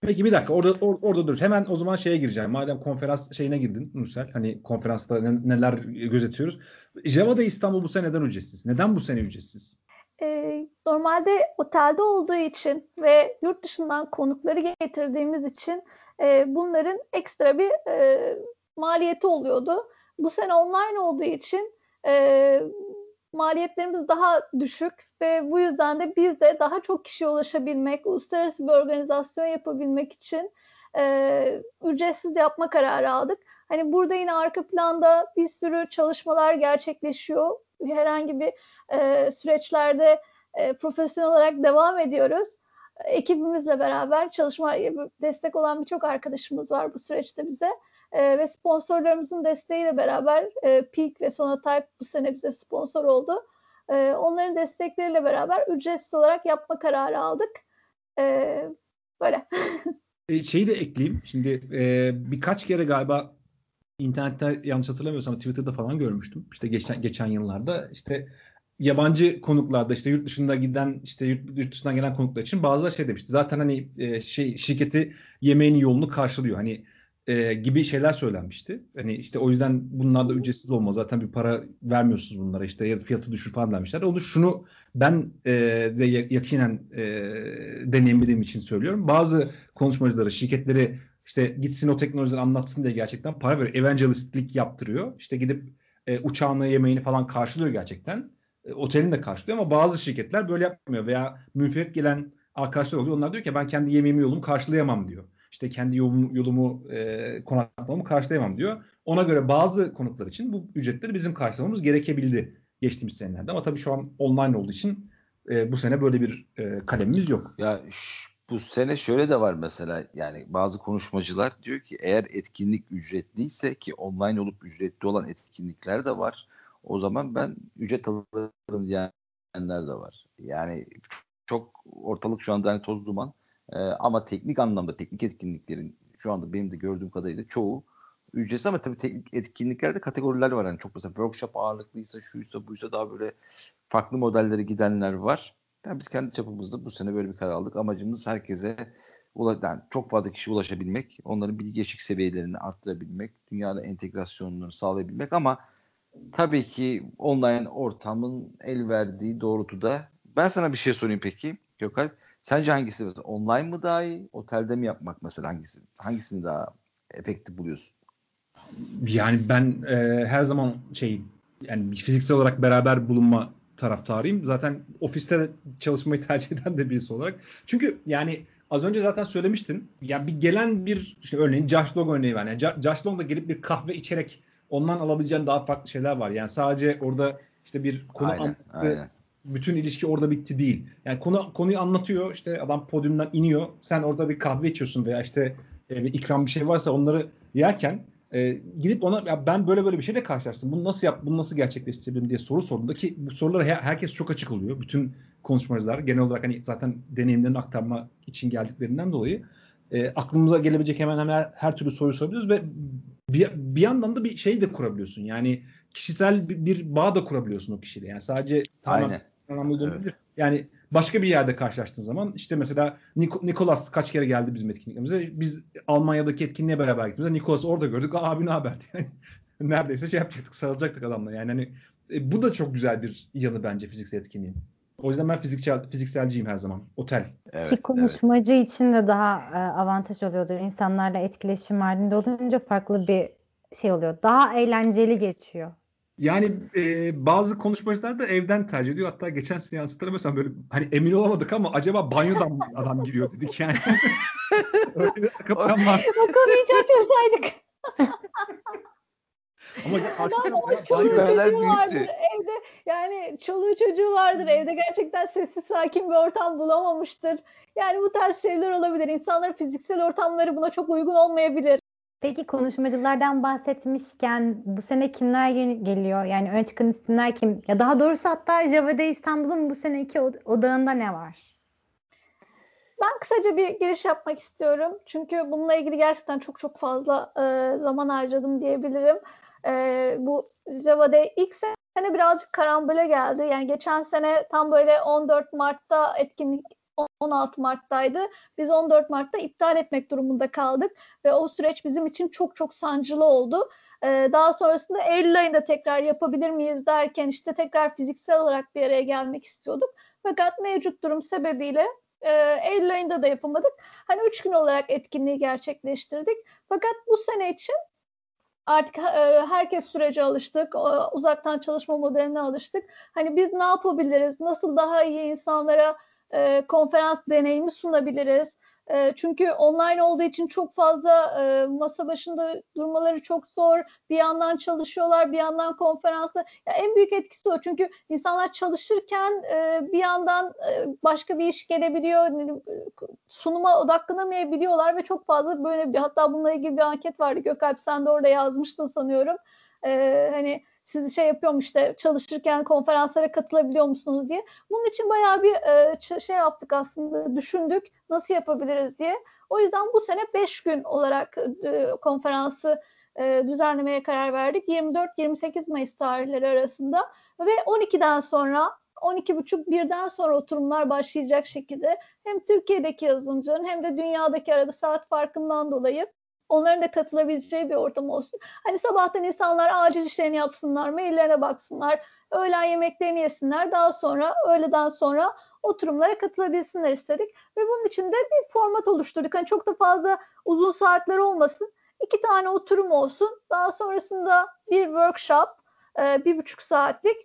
Peki bir dakika orada or, orada dur. Hemen o zaman şeye gireceğim. Madem konferans şeyine girdin Nursel. Hani konferansta ne, neler gözetiyoruz. Java'da İstanbul bu sene neden ücretsiz? Neden bu sene ücretsiz? Ee, normalde otelde olduğu için ve yurt dışından konukları getirdiğimiz için e, bunların ekstra bir e, maliyeti oluyordu. Bu sene online olduğu için e, maliyetlerimiz daha düşük ve bu yüzden de biz de daha çok kişiye ulaşabilmek, uluslararası bir organizasyon yapabilmek için e, ücretsiz yapma kararı aldık. Hani burada yine arka planda bir sürü çalışmalar gerçekleşiyor. Herhangi bir e, süreçlerde e, profesyonel olarak devam ediyoruz. Ekibimizle beraber çalışma destek olan birçok arkadaşımız var bu süreçte bize. E, ve sponsorlarımızın desteğiyle beraber e, Peak ve Sonatype bu sene bize sponsor oldu. E, onların destekleriyle beraber ücretsiz olarak yapma kararı aldık. E, böyle. şeyi de ekleyeyim. Şimdi e, birkaç kere galiba internette yanlış hatırlamıyorsam Twitter'da falan görmüştüm. İşte geçen geçen yıllarda işte yabancı konuklarda işte yurt dışında giden işte yurt, yurt dışından gelen konuklar için bazıları şey demişti. Zaten hani e, şey şirketi yemeğinin yolunu karşılıyor. Hani e, gibi şeyler söylenmişti. Hani işte o yüzden bunlar da ücretsiz olmaz. Zaten bir para vermiyorsunuz bunlara işte ya fiyatı düşür falan demişler. Onu şunu ben e, de yakinen e, deneyimlediğim için söylüyorum. Bazı konuşmacıları, şirketleri işte gitsin o teknolojileri anlatsın diye gerçekten para veriyor. Evangelistlik yaptırıyor. İşte gidip e, uçağını, yemeğini falan karşılıyor gerçekten. E, otelini de karşılıyor ama bazı şirketler böyle yapmıyor veya münferit gelen arkadaşlar oluyor. Onlar diyor ki ben kendi yemeğimi yolumu karşılayamam diyor işte kendi yolumu, yolumu e, konaklamamı karşılayamam diyor. Ona göre bazı konuklar için bu ücretleri bizim karşılamamız gerekebildi geçtiğimiz senelerde. Ama tabii şu an online olduğu için e, bu sene böyle bir e, kalemimiz yok. Ya bu sene şöyle de var mesela yani bazı konuşmacılar diyor ki eğer etkinlik ücretliyse ki online olup ücretli olan etkinlikler de var. O zaman ben ücret alırım diyenler de var. Yani çok ortalık şu anda hani toz duman. E, ama teknik anlamda teknik etkinliklerin şu anda benim de gördüğüm kadarıyla çoğu ücretsiz ama tabii teknik etkinliklerde kategoriler var. Yani çok mesela workshop ağırlıklıysa şuysa buysa daha böyle farklı modellere gidenler var. Yani biz kendi çapımızda bu sene böyle bir karar aldık. Amacımız herkese yani çok fazla kişi ulaşabilmek, onların bilgi geçik seviyelerini arttırabilmek, dünyada entegrasyonlarını sağlayabilmek ama tabii ki online ortamın el verdiği doğrultuda ben sana bir şey sorayım peki Gökalp. Sence hangisi mesela online mı daha iyi, otelde mi yapmak mesela hangisi? Hangisini daha efektif buluyorsun? Yani ben e, her zaman şey yani fiziksel olarak beraber bulunma taraftarıyım. Zaten ofiste çalışmayı tercih eden de birisi olarak. Çünkü yani az önce zaten söylemiştin. Yani bir gelen bir işte örneğin Josh Long örneği var. Yani Josh Long da gelip bir kahve içerek ondan alabileceğin daha farklı şeyler var. Yani sadece orada işte bir konu aynen, aynen bütün ilişki orada bitti değil. Yani konu konuyu anlatıyor. İşte adam podyumdan iniyor. Sen orada bir kahve içiyorsun veya işte e, bir ikram bir şey varsa onları yerken e, gidip ona ya ben böyle böyle bir şeyle karşılaştım. Bunu nasıl yap, bunu nasıl gerçekleştirebilirim diye soru sorduğunda ki bu sorulara her, herkes çok açık oluyor. Bütün konuşmacılar genel olarak hani zaten deneyimlerini aktarma için geldiklerinden dolayı e, aklımıza gelebilecek hemen hemen her, her türlü soruyu sorabiliyoruz ve bir, bir yandan da bir şey de kurabiliyorsun. Yani kişisel bir, bir bağ da kurabiliyorsun o kişiyle. Yani sadece tamamen Aynen anlamda dönebilir. Evet. Yani başka bir yerde karşılaştığın zaman işte mesela Nik- Nikolas kaç kere geldi bizim etkinliklerimize. Biz Almanya'daki etkinliğe beraber gittiğimizde Nikolas'ı orada gördük. Aa, abi ne haber? Yani neredeyse şey yapacaktık, sarılacaktık adamla. Yani hani e, bu da çok güzel bir yanı bence fiziksel etkinliğin. O yüzden ben fiziksel fizikselciyim her zaman. Otel. Evet, Ki konuşmacı evet. için de daha e, avantaj oluyordur. İnsanlarla etkileşim halinde olunca farklı bir şey oluyor. Daha eğlenceli geçiyor. Yani e, bazı konuşmacılar da evden tercih ediyor. Hatta geçen seanslara mesela böyle hani emin olamadık ama acaba banyodan mı adam giriyor dedik yani. Öyle bir var. o konuyu hiç açmasaydık. Ama o çoluğu çocuğu vardır evde yani çoluğu çocuğu vardır evde gerçekten sessiz sakin bir ortam bulamamıştır. Yani bu tarz şeyler olabilir. İnsanların fiziksel ortamları buna çok uygun olmayabilir. Peki konuşmacılardan bahsetmişken bu sene kimler geliyor? Yani öne çıkan isimler kim? Ya daha doğrusu hatta Javade İstanbul'un bu seneki odağında ne var? Ben kısaca bir giriş yapmak istiyorum. Çünkü bununla ilgili gerçekten çok çok fazla e, zaman harcadım diyebilirim. E, bu Javade ilk sene birazcık karambole geldi. Yani geçen sene tam böyle 14 Mart'ta etkinlik 16 Mart'taydı. Biz 14 Mart'ta iptal etmek durumunda kaldık ve o süreç bizim için çok çok sancılı oldu. Ee, daha sonrasında Eylül ayında tekrar yapabilir miyiz derken işte tekrar fiziksel olarak bir araya gelmek istiyorduk. Fakat mevcut durum sebebiyle e, Eylül ayında da yapamadık. Hani üç gün olarak etkinliği gerçekleştirdik. Fakat bu sene için artık e, herkes sürece alıştık. Uzaktan çalışma modeline alıştık. Hani biz ne yapabiliriz? Nasıl daha iyi insanlara e, konferans deneyimi sunabiliriz. E, çünkü online olduğu için çok fazla e, masa başında durmaları çok zor. Bir yandan çalışıyorlar, bir yandan konferansta. Ya en büyük etkisi o. Çünkü insanlar çalışırken e, bir yandan e, başka bir iş gelebiliyor. Sunuma odaklanamayabiliyorlar ve çok fazla böyle bir hatta bununla ilgili bir anket vardı. Gökalp sen de orada yazmıştın sanıyorum. E, hani sizi şey yapıyorum işte çalışırken konferanslara katılabiliyor musunuz diye. Bunun için bayağı bir e, şey yaptık aslında düşündük nasıl yapabiliriz diye. O yüzden bu sene 5 gün olarak e, konferansı e, düzenlemeye karar verdik. 24-28 Mayıs tarihleri arasında ve 12'den sonra 12.30 birden sonra oturumlar başlayacak şekilde hem Türkiye'deki yazılımcıların hem de dünyadaki arada saat farkından dolayı Onların da katılabileceği bir ortam olsun. Hani sabahtan insanlar acil işlerini yapsınlar, maillerine baksınlar, öğlen yemeklerini yesinler. Daha sonra öğleden sonra oturumlara katılabilsinler istedik. Ve bunun için de bir format oluşturduk. Hani çok da fazla uzun saatler olmasın. İki tane oturum olsun. Daha sonrasında bir workshop, e, bir buçuk saatlik.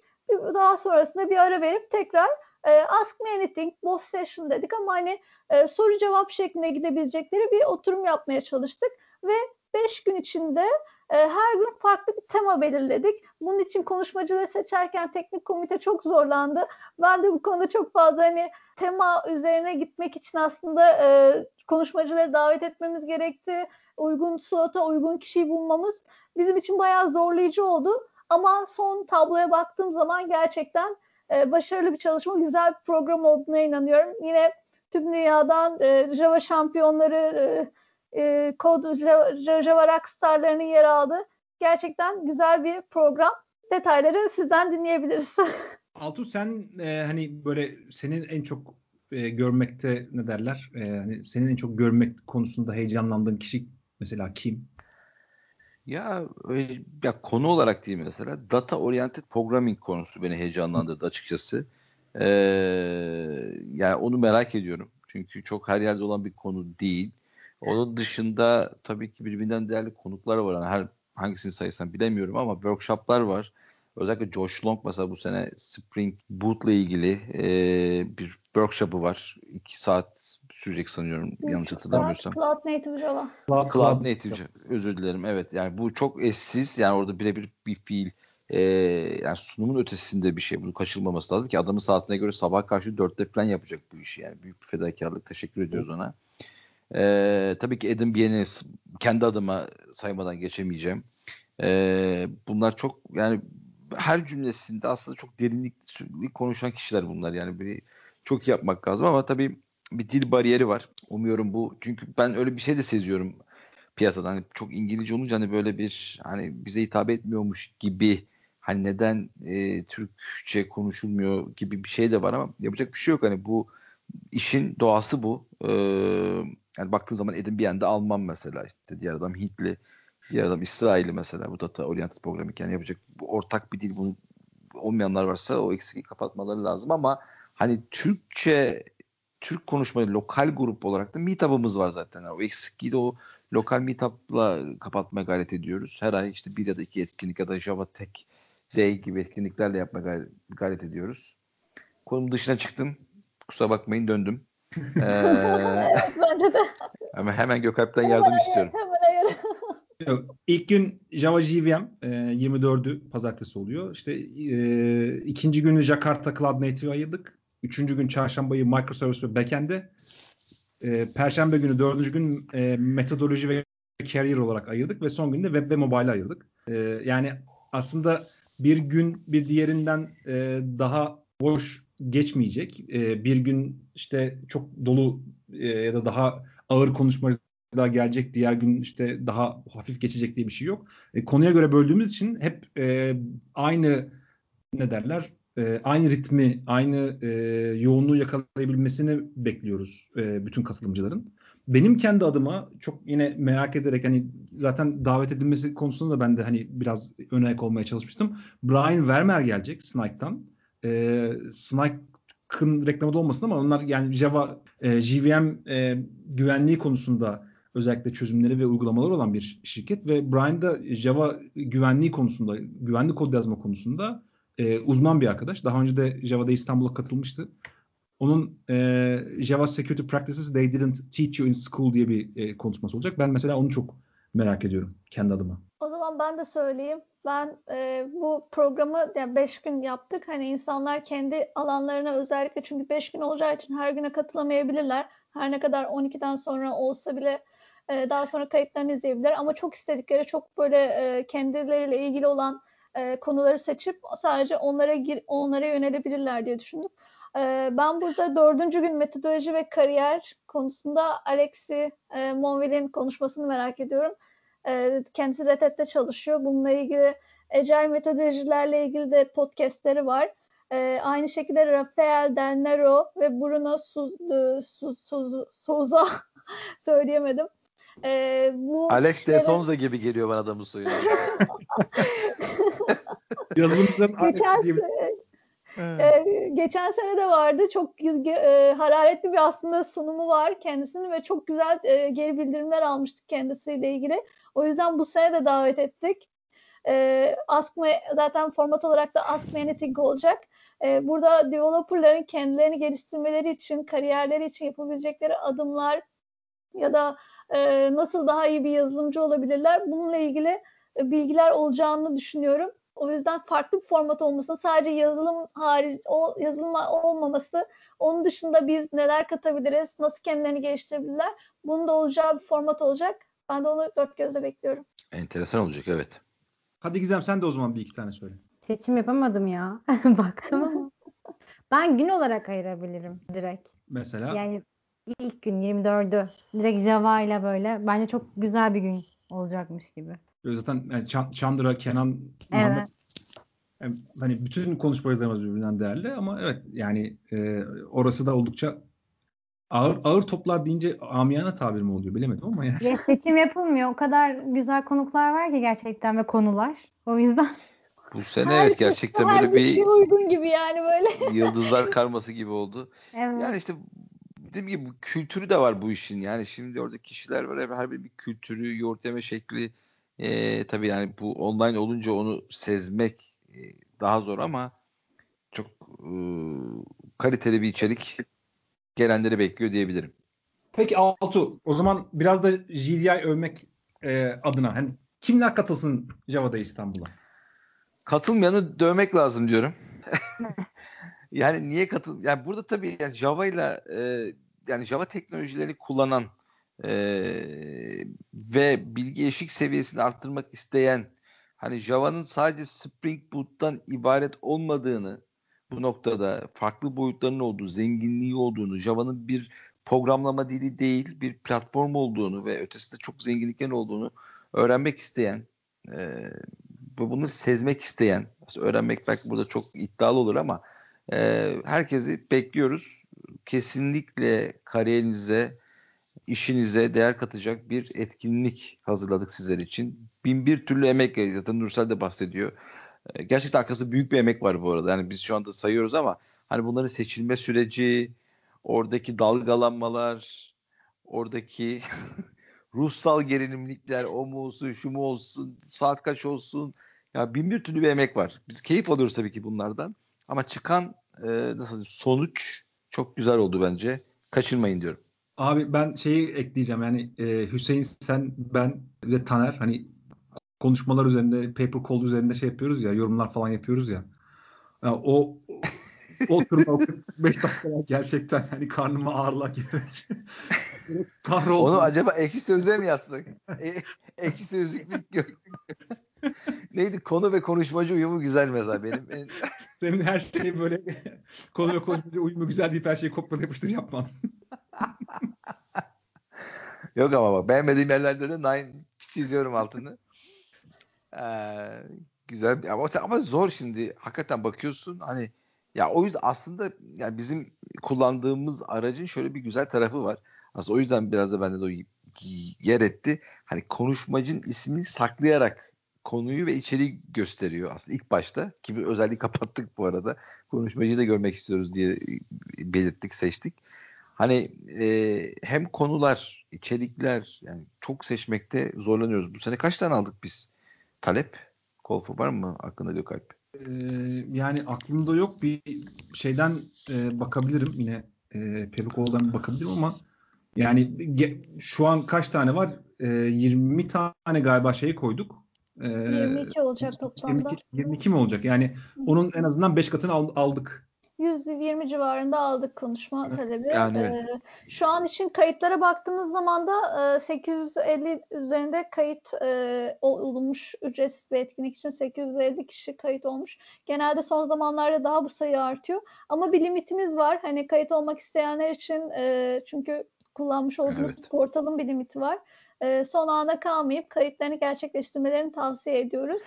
Daha sonrasında bir ara verip tekrar e, Ask Me Anything, both session dedik ama hani e, soru cevap şeklinde gidebilecekleri bir oturum yapmaya çalıştık ve 5 gün içinde e, her gün farklı bir tema belirledik. Bunun için konuşmacıları seçerken teknik komite çok zorlandı. Ben de bu konuda çok fazla hani tema üzerine gitmek için aslında e, konuşmacıları davet etmemiz gerekti. Uygun slota uygun kişiyi bulmamız bizim için bayağı zorlayıcı oldu. Ama son tabloya baktığım zaman gerçekten e, başarılı bir çalışma, güzel bir program olduğuna inanıyorum. Yine tüm dünyadan e, Java şampiyonları e, e, kod Java Rockstar'larının yer aldığı gerçekten güzel bir program. Detayları sizden dinleyebiliriz. Altuğ sen e, hani böyle senin en çok e, görmekte ne derler? E, hani senin en çok görmek konusunda heyecanlandığın kişi mesela kim? Ya, ya konu olarak değil mesela data oriented programming konusu beni heyecanlandırdı açıkçası. Ee, yani onu merak ediyorum. Çünkü çok her yerde olan bir konu değil. Onun dışında tabii ki birbirinden değerli konuklar var. Yani her hangisini sayısam bilemiyorum ama workshoplar var. Özellikle Josh Long mesela bu sene Spring Boot ile ilgili e, bir workshop'ı var. İki saat sürecek sanıyorum yanlış hatırlamıyorsam. Cloud Native Java. Cloud, Cloud Native Java. Özür dilerim. Evet yani bu çok eşsiz. Yani orada birebir bir fiil e, yani sunumun ötesinde bir şey. Bunu kaçırılmaması lazım ki adamın saatine göre sabah karşı dörtte falan yapacak bu işi. Yani büyük bir fedakarlık. Teşekkür ediyoruz ona. E, tabii ki Adam Bien'i kendi adıma saymadan geçemeyeceğim. E, bunlar çok yani her cümlesinde aslında çok derinlikli konuşan kişiler bunlar. Yani bir çok iyi yapmak lazım ama tabii bir dil bariyeri var. Umuyorum bu çünkü ben öyle bir şey de seziyorum piyasada. Hani çok İngilizce olunca hani böyle bir hani bize hitap etmiyormuş gibi hani neden e, Türkçe konuşulmuyor gibi bir şey de var ama yapacak bir şey yok. Hani bu işin doğası bu. Ee, yani baktığın zaman Edin bir yanda Alman mesela işte diğer adam Hintli, diğer adam İsrailli mesela bu data oriented programı yani yapacak bu ortak bir dil bunu olmayanlar varsa o eksikliği kapatmaları lazım ama hani Türkçe Türk konuşmayı lokal grup olarak da meetup'ımız var zaten. Yani o eksikliği de o lokal meetup'la kapatmaya gayret ediyoruz. Her ay işte bir ya da iki etkinlik ya da Java Tech Day gibi etkinliklerle yapmaya gayret, gayret ediyoruz. Konum dışına çıktım. Kusura bakmayın döndüm. Ee, evet bence de. Hemen, hemen Gökalp'ten yardım istiyorum. Ayır. İlk gün Java JVM e, 24'ü pazartesi oluyor. İşte e, ikinci günü Jakarta Cloud Native'e ayırdık. Üçüncü gün çarşambayı microservice ve backend'e. E, Perşembe günü dördüncü gün e, metodoloji ve carrier olarak ayırdık ve son günde web ve mobile'e ayırdık. E, yani aslında bir gün bir diğerinden e, daha boş geçmeyecek. E, bir gün işte çok dolu e, ya da daha ağır konuşmacılar gelecek. Diğer gün işte daha hafif geçecek diye bir şey yok. E, konuya göre böldüğümüz için hep e, aynı ne derler e, aynı ritmi, aynı e, yoğunluğu yakalayabilmesini bekliyoruz e, bütün katılımcıların. Benim kendi adıma çok yine merak ederek hani zaten davet edilmesi konusunda da ben de hani biraz ön ayak olmaya çalışmıştım. Brian Vermeer gelecek Snike'tan. E, Snike'ın reklamı da olmasın ama onlar yani Java e, JVM e, güvenliği konusunda özellikle çözümleri ve uygulamaları olan bir şirket ve Brian da Java güvenliği konusunda, güvenli kod yazma konusunda e, uzman bir arkadaş. Daha önce de Java'da İstanbul'a katılmıştı. Onun e, Java Security Practices They Didn't Teach You in School diye bir e, konuşması olacak. Ben mesela onu çok merak ediyorum kendi adıma. O zaman ben de söyleyeyim. Ben e, bu programı 5 yani gün yaptık. Hani insanlar kendi alanlarına özellikle çünkü 5 gün olacağı için her güne katılamayabilirler. Her ne kadar 12'den sonra olsa bile e, daha sonra kayıtlarını izleyebilirler. Ama çok istedikleri, çok böyle e, kendileriyle ilgili olan e, konuları seçip sadece onlara gir, onlara yönelebilirler diye düşündüm. E, ben burada dördüncü gün metodoloji ve kariyer konusunda Alexi e, Monville'in konuşmasını merak ediyorum. E, kendisi Red çalışıyor. Bununla ilgili Agile metodolojilerle ilgili de podcastleri var. E, aynı şekilde Rafael Del Nero ve Bruno Souza söyleyemedim. E, bu Alex kişilerin... de Sonza gibi geliyor bana da bu soyu. Yazılımcıların geçen, e, geçen sene de vardı. Çok e, hararetli bir aslında sunumu var kendisinin ve çok güzel e, geri bildirimler almıştık kendisiyle ilgili. O yüzden bu sene de davet ettik. E, Ask Me, zaten format olarak da Ask Me Anything olacak. E, burada developerların kendilerini geliştirmeleri için, kariyerleri için yapabilecekleri adımlar ya da e, nasıl daha iyi bir yazılımcı olabilirler bununla ilgili e, bilgiler olacağını düşünüyorum. O yüzden farklı bir format olmasın. Sadece yazılım hariç, o yazılım olmaması. Onun dışında biz neler katabiliriz, nasıl kendilerini geliştirebilirler. Bunun da olacağı bir format olacak. Ben de onu dört gözle bekliyorum. Enteresan olacak evet. Hadi Gizem sen de o zaman bir iki tane söyle. Seçim yapamadım ya. Baktım ama. ben gün olarak ayırabilirim direkt. Mesela? Yani ilk gün 24'ü direkt Java ile böyle bence çok güzel bir gün olacakmış gibi. Zaten yani Chandra, Kenan, evet. Muhammed yani hani bütün konuşmacılarımız birbirinden değerli ama evet yani e, orası da oldukça ağır ağır toplar deyince amiyane tabir mi oluyor bilemedim ama yani. Ya seçim yapılmıyor. O kadar güzel konuklar var ki gerçekten ve konular. O yüzden bu sene evet gerçekten böyle bir şey uygun gibi yani böyle. Yıldızlar karması gibi oldu. Evet. Yani işte dediğim gibi bu kültürü de var bu işin. Yani şimdi orada kişiler var. Her bir, bir kültürü, yoğurt yeme şekli. E, tabii yani bu online olunca onu sezmek e, daha zor ama çok e, kaliteli bir içerik gelenleri bekliyor diyebilirim. Peki Altu o zaman biraz da GDI övmek e, adına hani kimler katılsın Java'da İstanbul'a? Katılmayanı dövmek lazım diyorum. yani niye katıl? Yani burada tabii yani Java ile yani Java teknolojilerini kullanan e, ve bilgi eşik seviyesini arttırmak isteyen hani Java'nın sadece Spring Boot'tan ibaret olmadığını bu noktada farklı boyutlarının olduğu, zenginliği olduğunu, Java'nın bir programlama dili değil, bir platform olduğunu ve ötesinde çok zenginliklerin olduğunu öğrenmek isteyen, e, ve bunları sezmek isteyen, öğrenmek belki burada çok iddialı olur ama e, herkesi bekliyoruz. Kesinlikle kariyerinize, işinize değer katacak bir etkinlik hazırladık sizler için. Bin bir türlü emek, zaten Nursel de bahsediyor. E, gerçekten arkasında büyük bir emek var bu arada. Yani biz şu anda sayıyoruz ama hani bunların seçilme süreci, oradaki dalgalanmalar, oradaki ruhsal gerilimlikler, o mu olsun, şu mu olsun, saat kaç olsun. Ya bin bir türlü bir emek var. Biz keyif alıyoruz tabii ki bunlardan. Ama çıkan e, nasıl sonuç çok güzel oldu bence. Kaçırmayın diyorum. Abi ben şeyi ekleyeceğim yani e, Hüseyin sen ben ve Taner hani konuşmalar üzerinde paper call üzerinde şey yapıyoruz ya yorumlar falan yapıyoruz ya. Yani o o turma 45 dakika gerçekten hani karnıma ağırlığa gerek. Onu acaba ekşi sözlüğe mi yazsak? e, ekşi sözlüklük Neydi? Konu ve konuşmacı uyumu güzel mesela benim. Senin her şeyi böyle konu ve konuşmacı uyumu güzel deyip her şeyi kopyala yapıştır yapman. Yok ama bak beğenmediğim yerlerde de nine çiziyorum altını. Ee, güzel ama, ama zor şimdi. Hakikaten bakıyorsun hani ya o yüzden aslında yani bizim kullandığımız aracın şöyle bir güzel tarafı var. Aslında o yüzden biraz da bende de o yer etti. Hani konuşmacın ismini saklayarak konuyu ve içeriği gösteriyor aslında ilk başta. Ki bir özelliği kapattık bu arada. Konuşmacıyı da görmek istiyoruz diye belirttik, seçtik. Hani e, hem konular, içerikler yani çok seçmekte zorlanıyoruz. Bu sene kaç tane aldık biz? Talep, Kolfu var mı aklında Gökalp? Ee, yani aklımda yok. Bir şeyden e, bakabilirim yine e, Perukol'dan bakabilirim ama yani şu an kaç tane var? E, 20 tane galiba şeyi koyduk. E, 22 olacak toplamda. 22, 22 mi olacak? Yani onun en azından 5 katını aldık 120 civarında aldık konuşma talebi. Yani evet. Ee, şu an için kayıtlara baktığımız zaman da e, 850 üzerinde kayıt e, olmuş ücretsiz bir etkinlik için 850 kişi kayıt olmuş. Genelde son zamanlarda daha bu sayı artıyor. Ama bir limitimiz var. Hani kayıt olmak isteyenler için e, çünkü kullanmış olduğumuz evet. portalın bir limiti var. E, son ana kalmayıp kayıtlarını gerçekleştirmelerini tavsiye ediyoruz.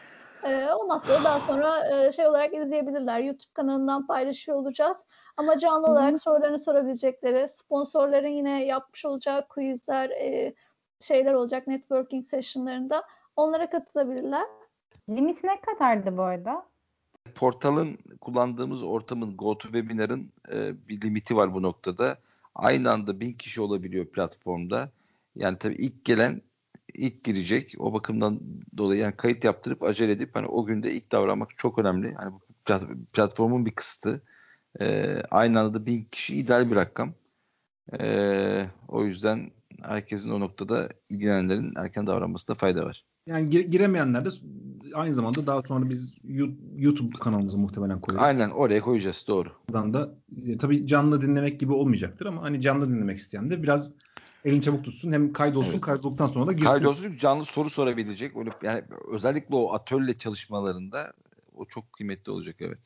E, olmazsa da daha sonra e, şey olarak izleyebilirler. YouTube kanalından paylaşıyor olacağız. Ama canlı olarak Hı-hı. sorularını sorabilecekleri, sponsorların yine yapmış olacağı quizler, e, şeyler olacak networking sessionlarında. Onlara katılabilirler. Limit ne kadardı bu arada? Portalın kullandığımız ortamın GoToWebinar'ın e, bir limiti var bu noktada. Aynı anda bin kişi olabiliyor platformda. Yani tabii ilk gelen ilk girecek. O bakımdan dolayı yani kayıt yaptırıp acele edip hani o günde ilk davranmak çok önemli. Hani bu platformun bir kısıtı. Ee, aynı anda da bin kişi ideal bir rakam. Ee, o yüzden herkesin o noktada ilgilenenlerin erken davranmasında fayda var. Yani gire, giremeyenler de aynı zamanda daha sonra biz YouTube kanalımıza muhtemelen koyacağız. Aynen oraya koyacağız doğru. Buradan da e, tabii canlı dinlemek gibi olmayacaktır ama hani canlı dinlemek isteyen de biraz elini çabuk tutsun. Hem kaydolsun. Evet. Kaydolduktan sonra da girsin. Kaydolsun çünkü canlı soru sorabilecek. Öyle, yani özellikle o atölye çalışmalarında o çok kıymetli olacak evet.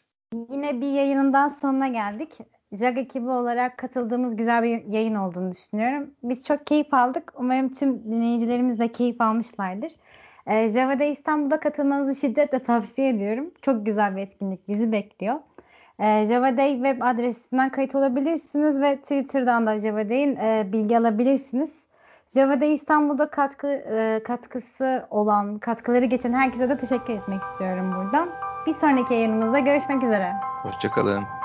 Yine bir yayınından sonuna geldik. JAG ekibi olarak katıldığımız güzel bir yayın olduğunu düşünüyorum. Biz çok keyif aldık. Umarım tüm dinleyicilerimiz de keyif almışlardır. Ee, Java'da İstanbul'da katılmanızı şiddetle tavsiye ediyorum. Çok güzel bir etkinlik bizi bekliyor. E, Java Day web adresinden kayıt olabilirsiniz ve Twitter'dan da Java Day'in e, bilgi alabilirsiniz. Java Day İstanbul'da katkı e, katkısı olan, katkıları geçen herkese de teşekkür etmek istiyorum buradan. Bir sonraki yayınımızda görüşmek üzere. Hoşçakalın.